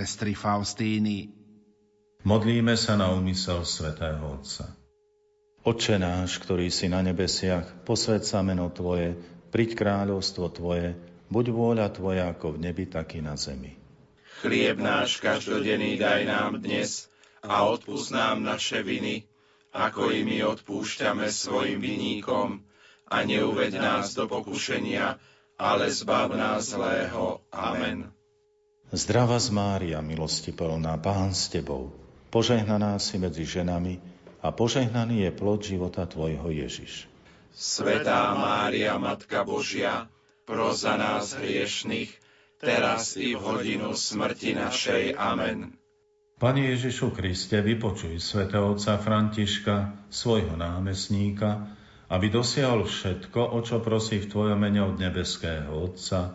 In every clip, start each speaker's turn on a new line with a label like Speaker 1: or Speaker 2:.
Speaker 1: sestry Faustíny.
Speaker 2: Modlíme sa na úmysel svätého Otca.
Speaker 3: Oče náš, ktorý si na nebesiach, posved sa meno Tvoje, priď kráľovstvo Tvoje, buď vôľa Tvoja ako v nebi, tak i na zemi.
Speaker 4: Chlieb náš každodenný daj nám dnes a odpúsť nám naše viny, ako i my odpúšťame svojim viníkom a neuved nás do pokušenia, ale zbav nás zlého. Amen.
Speaker 3: Zdravá z Mária, milosti plná, Pán s Tebou, požehnaná si medzi ženami a požehnaný je plod života Tvojho Ježiš.
Speaker 4: Svetá Mária, Matka Božia, pros za nás hriešných, teraz i v hodinu smrti našej. Amen.
Speaker 2: Pane Ježišu Kriste, vypočuj svätého otca Františka, svojho námestníka, aby dosiahol všetko, o čo prosí v Tvojom mene od nebeského Otca,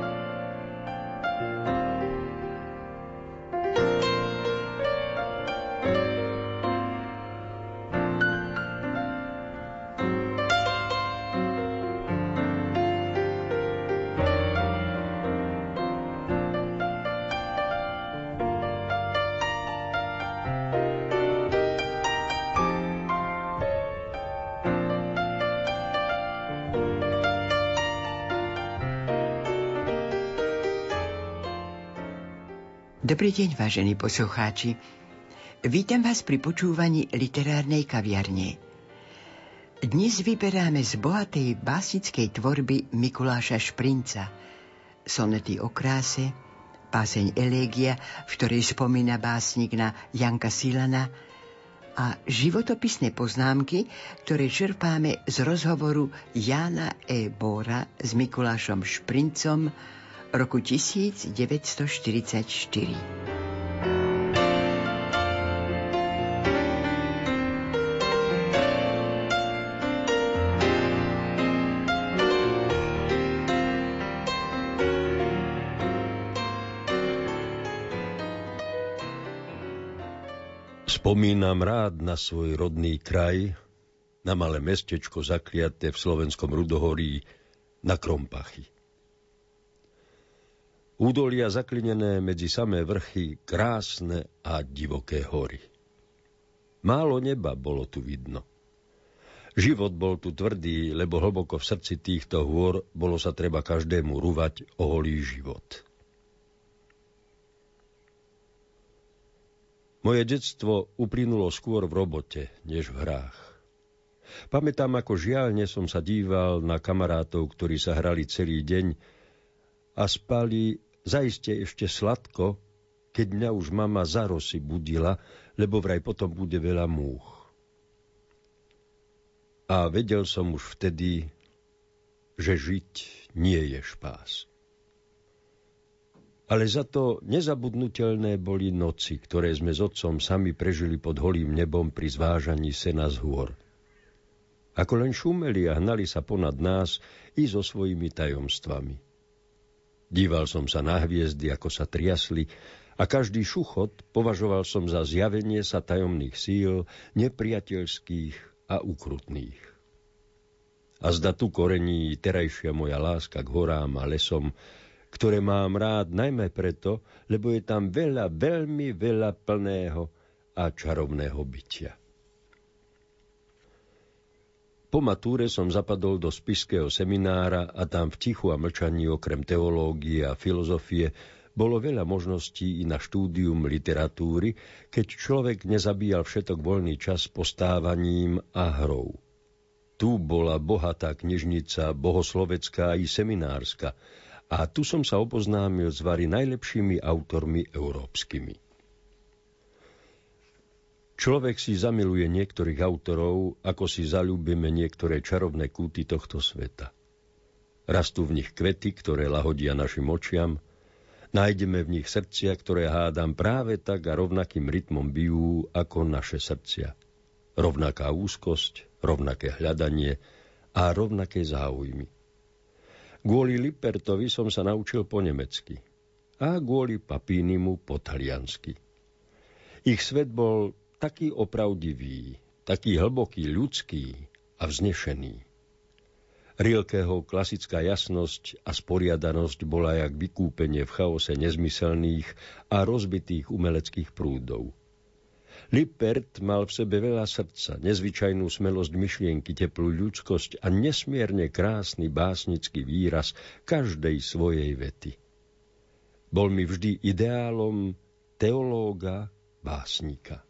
Speaker 5: Dobrý deň, vážení poslucháči. Vítam vás pri počúvaní literárnej kaviarne. Dnes vyberáme z bohatej básnickej tvorby Mikuláša Šprinca sonety o kráse, páseň Elégia, v ktorej spomína básnik na Janka Silana a životopisné poznámky, ktoré čerpáme z rozhovoru Jána E. Bóra s Mikulášom Šprincom roku 1944.
Speaker 6: Spomínam rád na svoj rodný kraj, na malé mestečko zakliaté v slovenskom Rudohorí, na Krompachy. Údolia zaklinené medzi samé vrchy, krásne a divoké hory. Málo neba bolo tu vidno. Život bol tu tvrdý, lebo hlboko v srdci týchto hôr bolo sa treba každému ruvať o holý život. Moje detstvo uplynulo skôr v robote, než v hrách. Pamätám, ako žiaľne som sa díval na kamarátov, ktorí sa hrali celý deň a spali Zaiste ešte sladko, keď mňa už mama za rosy budila, lebo vraj potom bude veľa múch. A vedel som už vtedy, že žiť nie je špás. Ale za to nezabudnutelné boli noci, ktoré sme s otcom sami prežili pod holým nebom pri zvážaní sena z hôr. Ako len šumeli a hnali sa ponad nás i so svojimi tajomstvami. Díval som sa na hviezdy, ako sa triasli, a každý šuchot považoval som za zjavenie sa tajomných síl, nepriateľských a ukrutných. A zda tu korení terajšia moja láska k horám a lesom, ktoré mám rád najmä preto, lebo je tam veľa, veľmi veľa plného a čarovného bytia. Po matúre som zapadol do spiského seminára a tam v tichu a mlčaní okrem teológie a filozofie bolo veľa možností i na štúdium literatúry, keď človek nezabíjal všetok voľný čas postávaním a hrou. Tu bola bohatá knižnica, bohoslovecká i seminárska a tu som sa oboznámil s vari najlepšími autormi európskymi. Človek si zamiluje niektorých autorov, ako si zalúbime niektoré čarovné kúty tohto sveta. Rastú v nich kvety, ktoré lahodia našim očiam, nájdeme v nich srdcia, ktoré hádam práve tak a rovnakým rytmom bijú ako naše srdcia. Rovnaká úzkosť, rovnaké hľadanie a rovnaké záujmy. Kvôli Lipertovi som sa naučil po nemecky a kvôli Papínimu po taliansky. Ich svet bol taký opravdivý, taký hlboký, ľudský a vznešený. Rilkeho klasická jasnosť a sporiadanosť bola jak vykúpenie v chaose nezmyselných a rozbitých umeleckých prúdov. Lippert mal v sebe veľa srdca, nezvyčajnú smelosť myšlienky, teplú ľudskosť a nesmierne krásny básnický výraz každej svojej vety. Bol mi vždy ideálom teológa, básnika.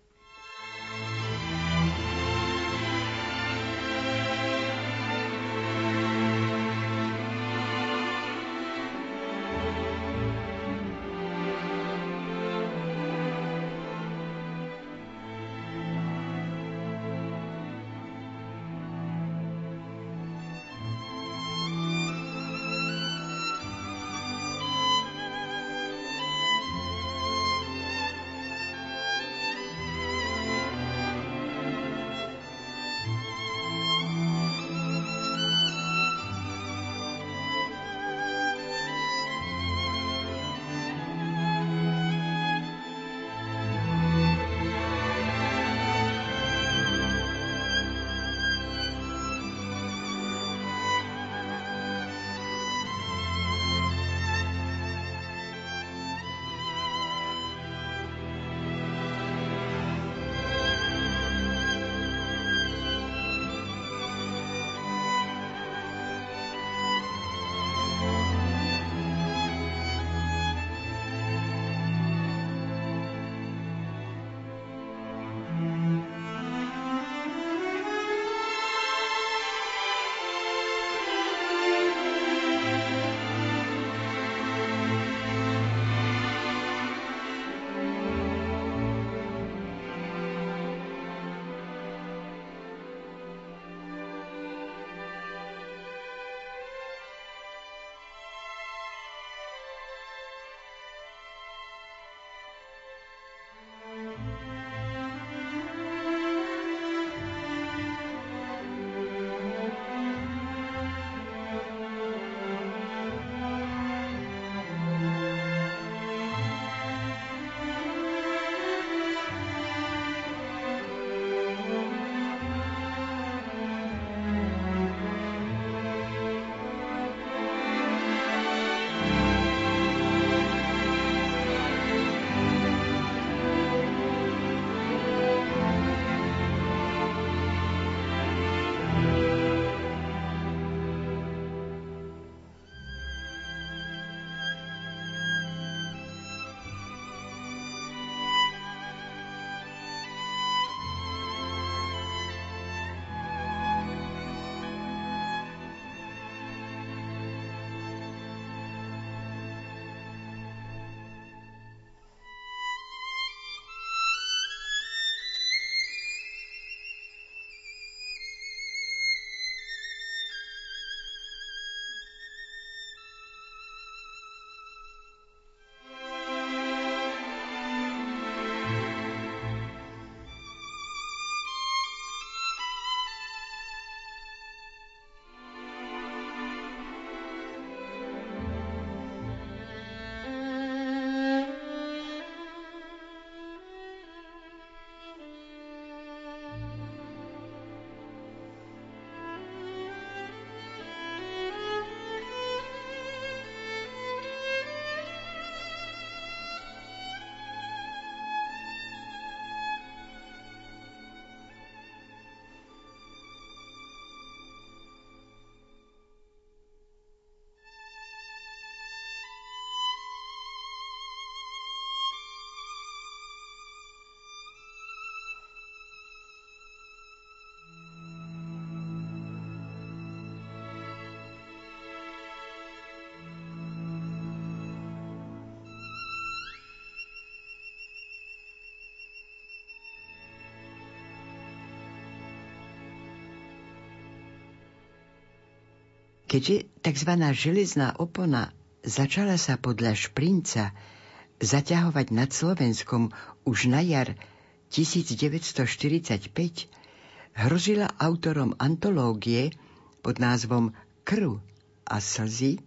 Speaker 5: Keďže tzv. železná opona začala sa podľa Šprinca zaťahovať nad Slovenskom už na jar 1945, hrozila autorom antológie pod názvom Krv a slzy,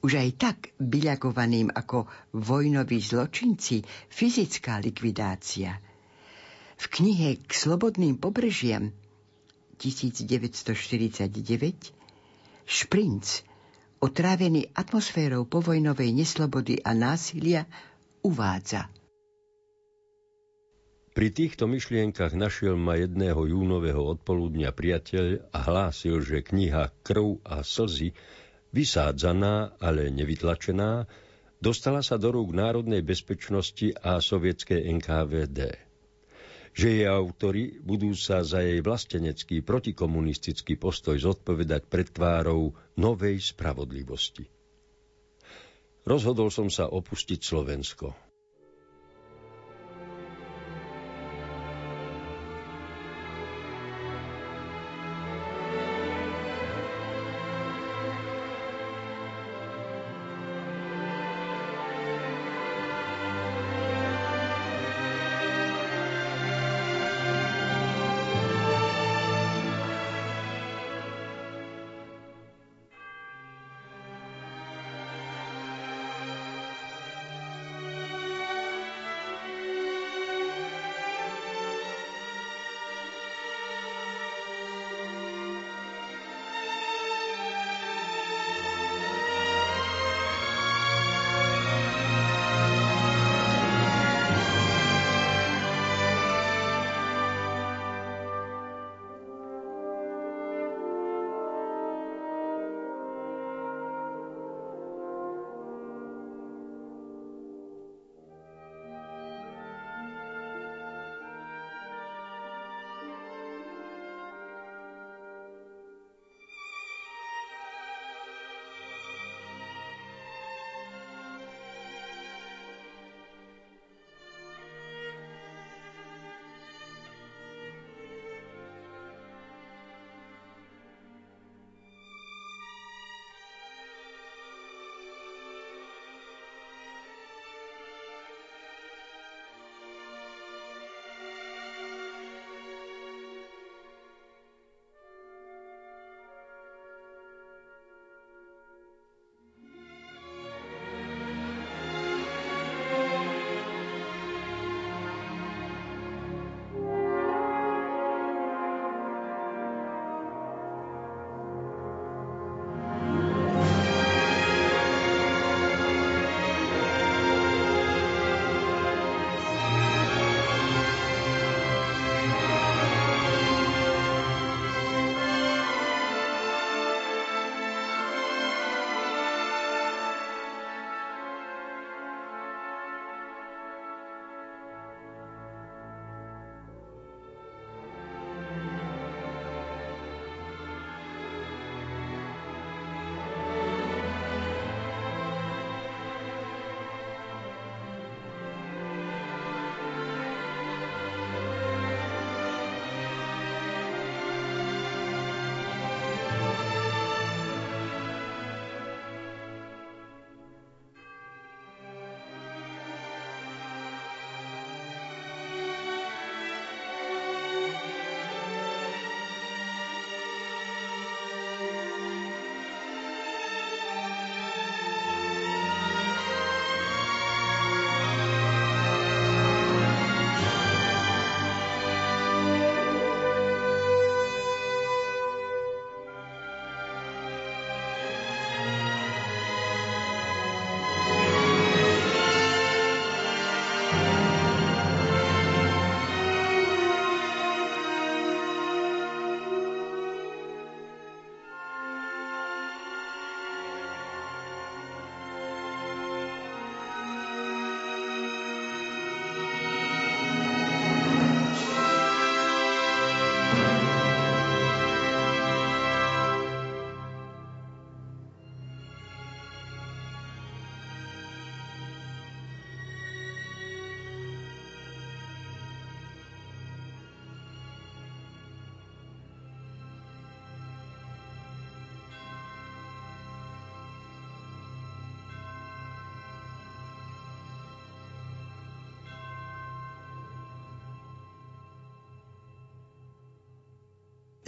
Speaker 5: už aj tak byľakovaným ako vojnoví zločinci, fyzická likvidácia. V knihe K slobodným pobrežiam 1949 Šprinc, otrávený atmosférou povojnovej neslobody a násilia, uvádza.
Speaker 6: Pri týchto myšlienkach našiel ma jedného júnového odpoludňa priateľ a hlásil, že kniha Krv a slzy, vysádzaná, ale nevytlačená, dostala sa do rúk Národnej bezpečnosti a sovietskej NKVD že jej autory budú sa za jej vlastenecký protikomunistický postoj zodpovedať pred tvárou novej spravodlivosti. Rozhodol som sa opustiť Slovensko.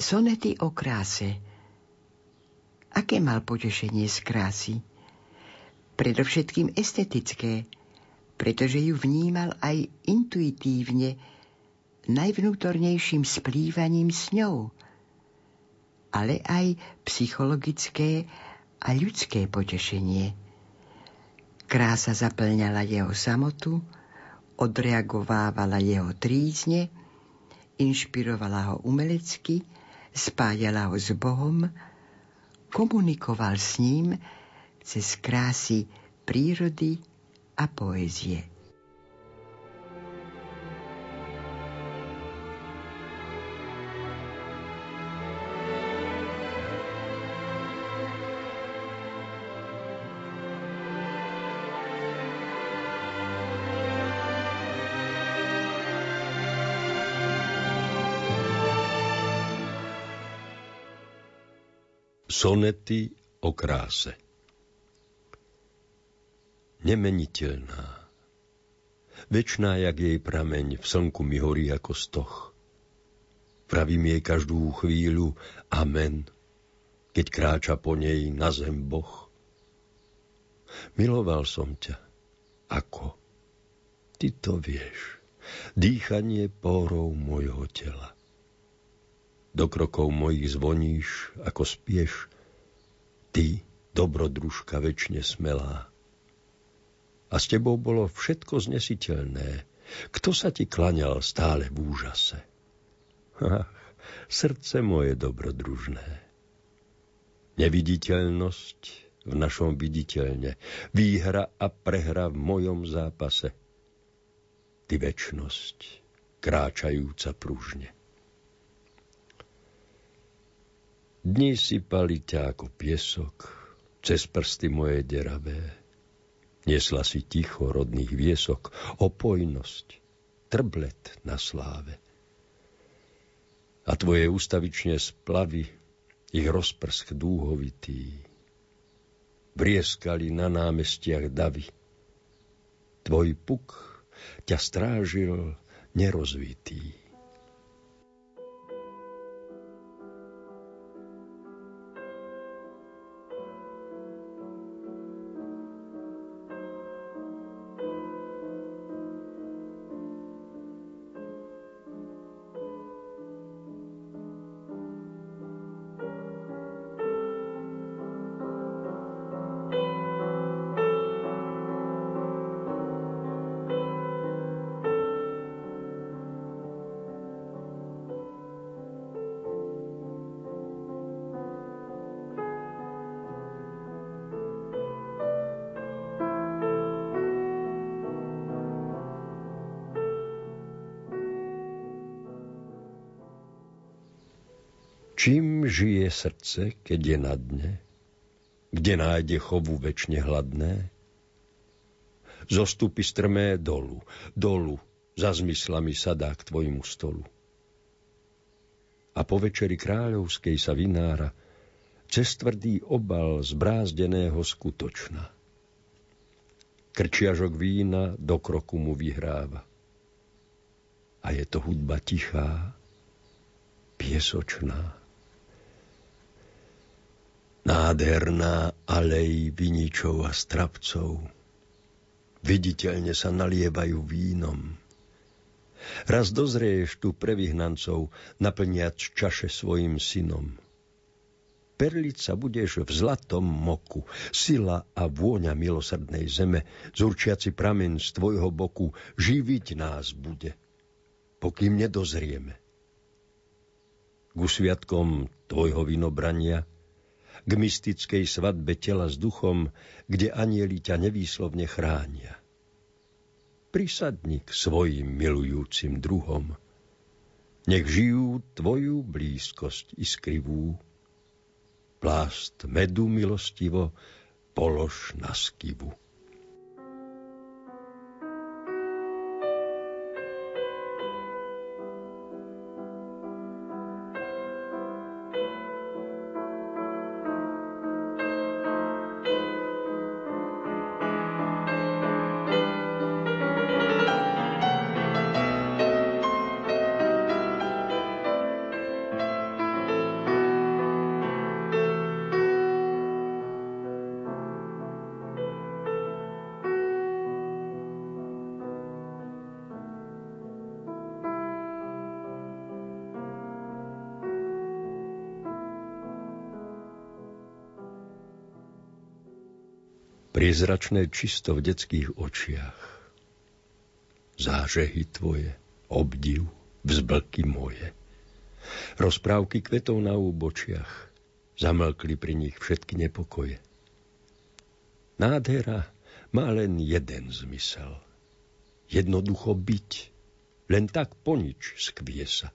Speaker 5: Sonety o kráse. Aké mal potešenie z krásy? Predovšetkým estetické, pretože ju vnímal aj intuitívne, najvnútornejším splývaním s ňou, ale aj psychologické a ľudské potešenie. Krása zaplňala jeho samotu, odreagovávala jeho trízne, inšpirovala ho umelecky, spájala ho s Bohom, komunikoval s ním cez krásy prírody a poézie.
Speaker 6: Sonety o kráse Nemeniteľná, večná, jak jej prameň, v slnku mi horí ako stoch. Pravím jej každú chvíľu Amen, keď kráča po nej na zem Boh. Miloval som ťa. Ako? Ty to vieš. Dýchanie pórov môjho tela do krokov mojich zvoníš, ako spieš, ty, dobrodružka väčšine smelá. A s tebou bolo všetko znesiteľné. Kto sa ti klaňal stále v úžase? Ach, srdce moje dobrodružné. Neviditeľnosť v našom viditeľne, výhra a prehra v mojom zápase. Ty väčnosť, kráčajúca pružne. Dni sypali ťa ako piesok, cez prsty moje deravé. Nesla si ticho rodných viesok, opojnosť, trblet na sláve. A tvoje ustavične splavy, ich rozprsk dúhovitý, brieskali na námestiach davy. Tvoj puk ťa strážil nerozvitý. Srdce, keď je na dne? Kde nájde chovu väčšine hladné? Zostupy strmé dolu, dolu, za zmyslami sadá k tvojmu stolu. A po večeri kráľovskej sa vynára cez tvrdý obal zbrázdeného skutočna. Krčiažok vína do kroku mu vyhráva. A je to hudba tichá, piesočná. Nádherná alej viničov a strapcov. Viditeľne sa nalievajú vínom. Raz dozrieš tu pre vyhnancov, naplniac čaše svojim synom. Perliť sa budeš v zlatom moku, sila a vôňa milosrdnej zeme, zurčiaci pramen z tvojho boku, živiť nás bude, pokým nedozrieme. Ku sviatkom tvojho vinobrania – k mystickej svadbe tela s duchom, kde anieli ťa nevýslovne chránia. Prisadni k svojim milujúcim druhom. Nech žijú tvoju blízkosť iskrivú. Plást medu milostivo polož na skivu. Priezračné čisto v detských očiach. Zážehy tvoje, obdiv, vzblky moje. Rozprávky kvetov na úbočiach. Zamlkli pri nich všetky nepokoje. Nádhera má len jeden zmysel. Jednoducho byť. Len tak po nič skvie sa.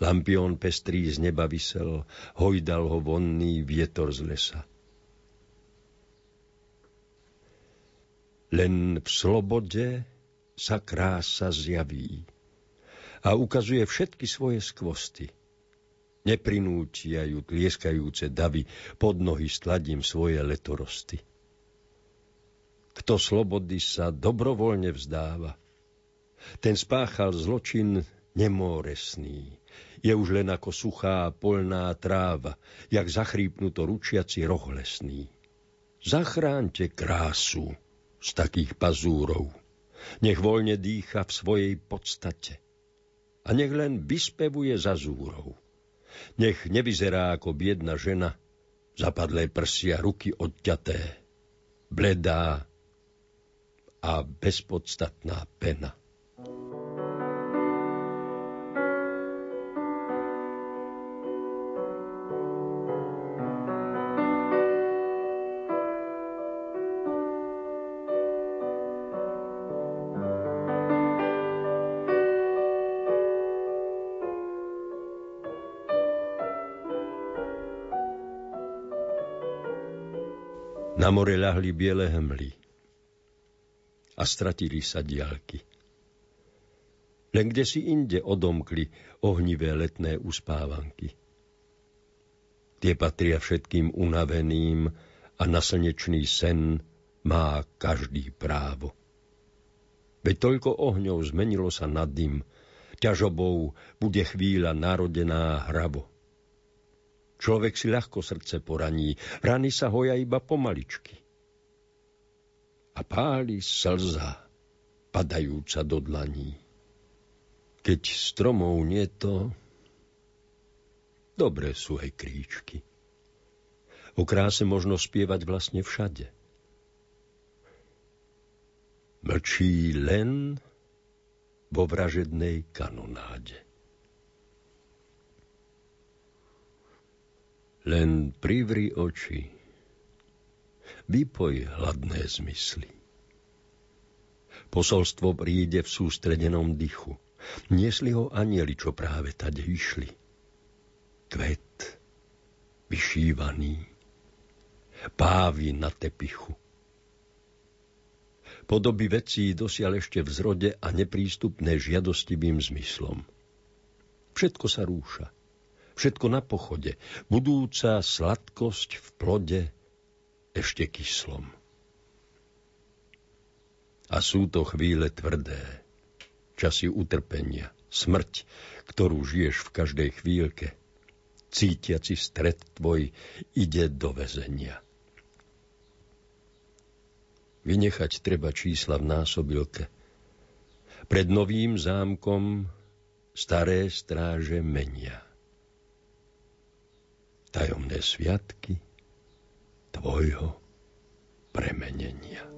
Speaker 6: Lampión pestrý z neba vysel, hojdal ho vonný vietor z lesa. Len v slobode sa krása zjaví a ukazuje všetky svoje skvosty. Neprinútia ju tlieskajúce davy, pod nohy stladím svoje letorosty. Kto slobody sa dobrovoľne vzdáva, ten spáchal zločin nemóresný. Je už len ako suchá polná tráva, jak zachrípnuto ručiaci roh lesný. Zachránte krásu z takých pazúrov nech voľne dýcha v svojej podstate. A nech len vyspevuje za zúrou. Nech nevyzerá ako biedna žena, zapadlé prsia, ruky odťaté, bledá a bezpodstatná pena. Na more ľahli biele hmly a stratili sa diálky. Len kde si inde odomkli ohnivé letné uspávanky. Tie patria všetkým unaveným a na slnečný sen má každý právo. Veď toľko ohňov zmenilo sa na dym, ťažobou bude chvíľa narodená hravo. Človek si ľahko srdce poraní, rany sa hoja iba pomaličky. A páli slza, padajúca do dlaní. Keď stromov nie to, dobré sú aj kríčky. O kráse možno spievať vlastne všade. Mlčí len vo vražednej kanonáde. Len privri oči, vypoj hladné zmysly. Posolstvo príde v sústredenom dychu. Niesli ho anieli, čo práve tade išli. Kvet, vyšívaný, pávy na tepichu. Podoby vecí dosiaľ ešte v zrode a neprístupné žiadostivým zmyslom. Všetko sa rúša všetko na pochode, budúca sladkosť v plode ešte kyslom. A sú to chvíle tvrdé, časy utrpenia, smrť, ktorú žiješ v každej chvíľke. Cítiaci stred tvoj ide do väzenia. Vynechať treba čísla v násobilke. Pred novým zámkom staré stráže menia tajomné sviatky tvojho premenenia.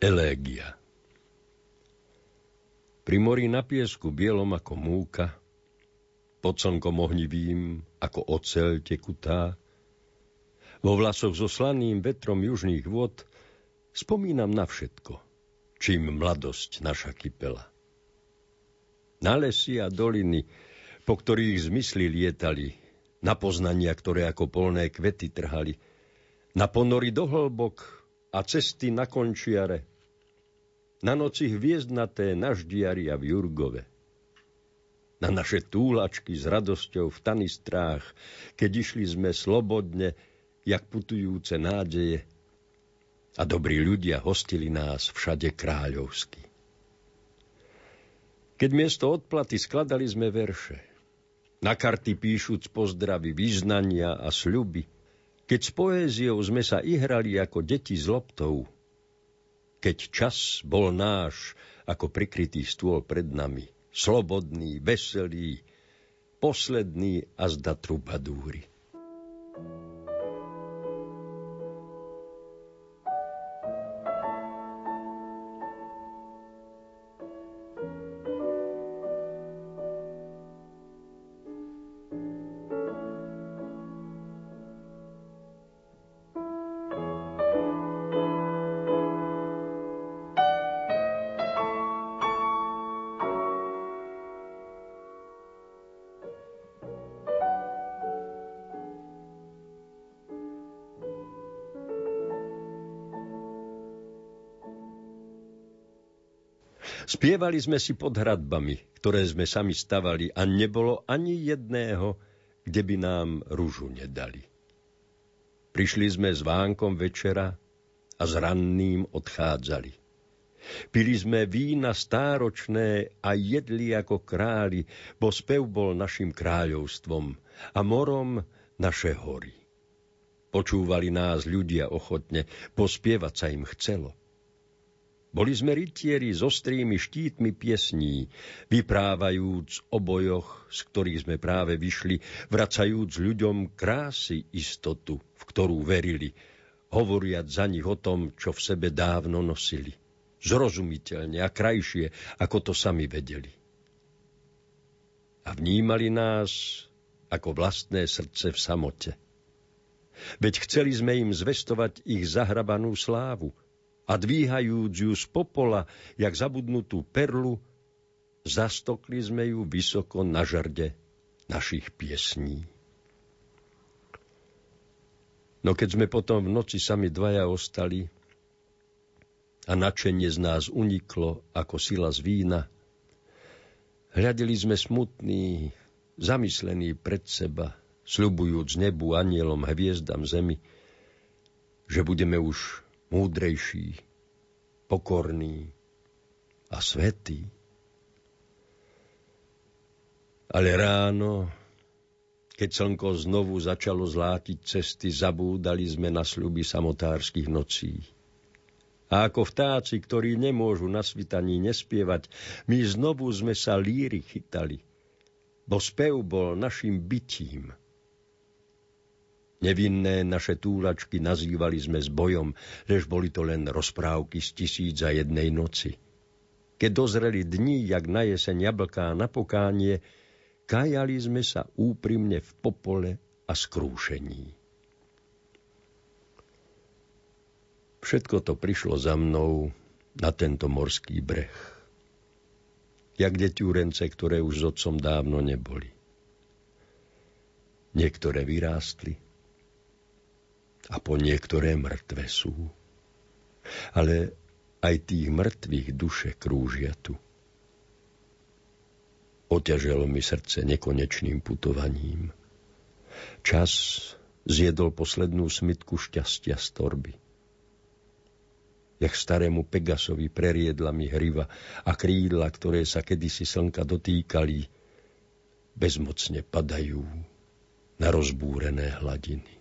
Speaker 6: Elégia Pri mori na piesku bielom ako múka, pod slnkom ohnivým ako oceľ tekutá, vo vlasoch so slaným vetrom južných vôd spomínam na všetko, čím mladosť naša kypela. Na lesy a doliny, po ktorých zmysly lietali, na poznania, ktoré ako polné kvety trhali, na ponory do hlbok a cesty na končiare, na noci hviezdnaté na ždiari a v Jurgove, na naše túlačky s radosťou v tanistrách, keď išli sme slobodne, jak putujúce nádeje, a dobrí ľudia hostili nás všade kráľovsky. Keď miesto odplaty skladali sme verše, na karty píšuc pozdravy, význania a sľuby. Keď s poéziou sme sa ihrali ako deti s loptou, keď čas bol náš ako prikrytý stôl pred nami, slobodný, veselý, posledný a zda trubadúry. Spievali sme si pod hradbami, ktoré sme sami stavali a nebolo ani jedného, kde by nám rúžu nedali. Prišli sme s vánkom večera a s ranným odchádzali. Pili sme vína stáročné a jedli ako králi, bo spev bol našim kráľovstvom a morom naše hory. Počúvali nás ľudia ochotne, pospievať sa im chcelo. Boli sme rytieri s ostrými štítmi piesní, vyprávajúc o bojoch, z ktorých sme práve vyšli, vracajúc ľuďom krásy istotu, v ktorú verili, hovoriať za nich o tom, čo v sebe dávno nosili. Zrozumiteľne a krajšie, ako to sami vedeli. A vnímali nás ako vlastné srdce v samote. Veď chceli sme im zvestovať ich zahrabanú slávu – a dvíhajúc ju z popola, jak zabudnutú perlu, zastokli sme ju vysoko na žrde našich piesní. No keď sme potom v noci sami dvaja ostali a načenie z nás uniklo ako sila z vína, hľadili sme smutný, zamyslený pred seba, sľubujúc nebu, anielom, hviezdam zemi, že budeme už múdrejší, pokorný a svetý. Ale ráno, keď slnko znovu začalo zlátiť cesty, zabúdali sme na sľuby samotárskych nocí. A ako vtáci, ktorí nemôžu na svitaní nespievať, my znovu sme sa líry chytali, bo spev bol našim bytím – Nevinné naše túlačky nazývali sme s bojom, lež boli to len rozprávky z tisíc za jednej noci. Keď dozreli dni, jak na jeseň jablká na pokánie, kajali sme sa úprimne v popole a skrúšení. Všetko to prišlo za mnou na tento morský breh. Jak deťúrence, ktoré už s otcom dávno neboli. Niektoré vyrástli, a po niektoré mŕtve sú. Ale aj tých mŕtvych duše krúžia tu. Oťaželo mi srdce nekonečným putovaním. Čas zjedol poslednú smitku šťastia z torby. Jak starému Pegasovi preriedla mi hriva a krídla, ktoré sa kedysi slnka dotýkali, bezmocne padajú na rozbúrené hladiny.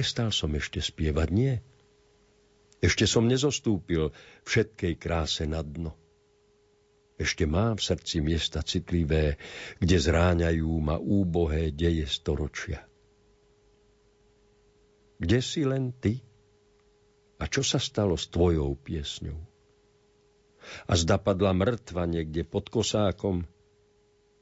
Speaker 6: Neprestal som ešte spievať, nie? Ešte som nezostúpil všetkej kráse na dno. Ešte mám v srdci miesta citlivé, kde zráňajú ma úbohé deje storočia. Kde si len ty? A čo sa stalo s tvojou piesňou? A zda padla mŕtva niekde pod kosákom,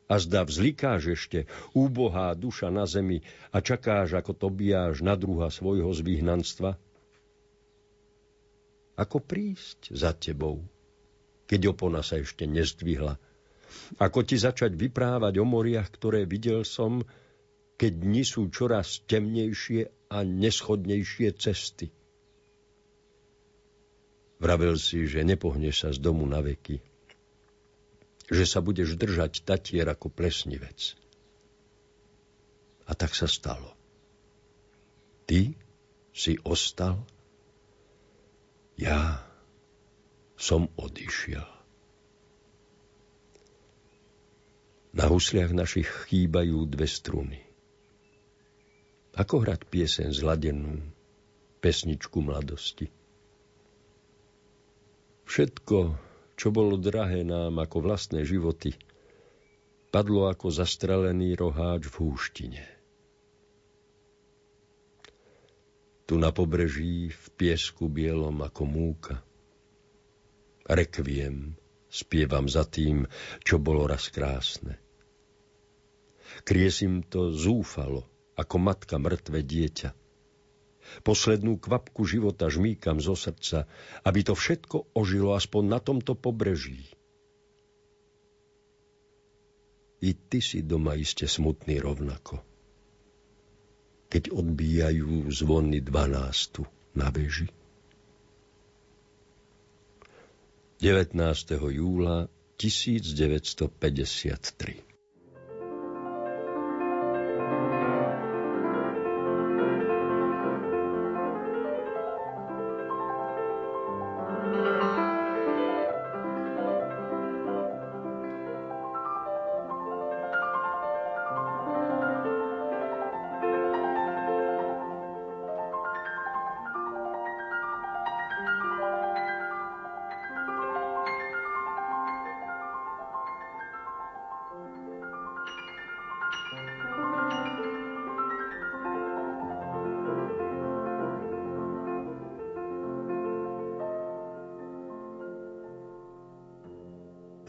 Speaker 6: a zda vzlikáš ešte, úbohá duša na zemi a čakáš, ako to bijáš na druha svojho zvyhnanstva? Ako prísť za tebou, keď opona sa ešte nezdvihla? Ako ti začať vyprávať o moriach, ktoré videl som, keď dni sú čoraz temnejšie a neschodnejšie cesty? Vravel si, že nepohneš sa z domu na veky, že sa budeš držať tatier ako plesnivec. A tak sa stalo. Ty si ostal, ja som odišiel. Na husliach našich chýbajú dve struny. Ako hrať piesen zladenú, pesničku mladosti? Všetko, čo bolo drahé nám ako vlastné životy, padlo ako zastrelený roháč v húštine. Tu na pobreží v piesku bielom ako múka. Rekviem spievam za tým, čo bolo raz krásne. Kriesím to zúfalo, ako matka mŕtve dieťa Poslednú kvapku života žmýkam zo srdca, aby to všetko ožilo aspoň na tomto pobreží. I ty si doma iste smutný rovnako. Keď odbíjajú zvony dvanástu na veži. 19. júla 1953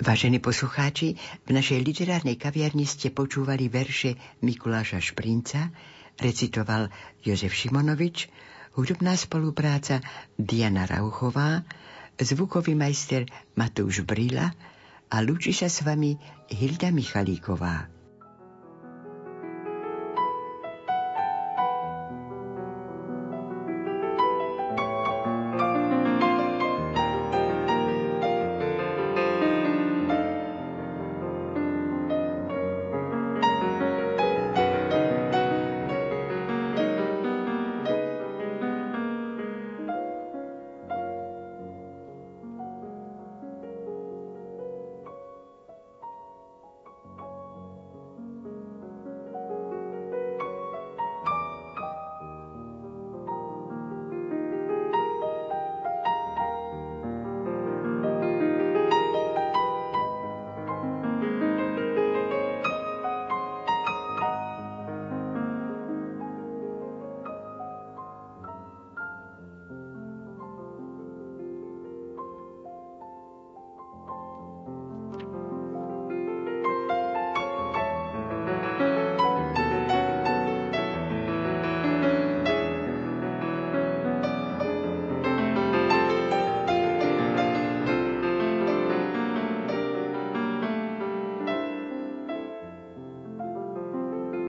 Speaker 5: Vážení poslucháči, v našej literárnej kaviarni ste počúvali verše Mikuláša Šprinca, recitoval Jozef Šimonovič, hudobná spolupráca Diana Rauchová, zvukový majster Matúš Brila a lúči sa s vami Hilda Michalíková.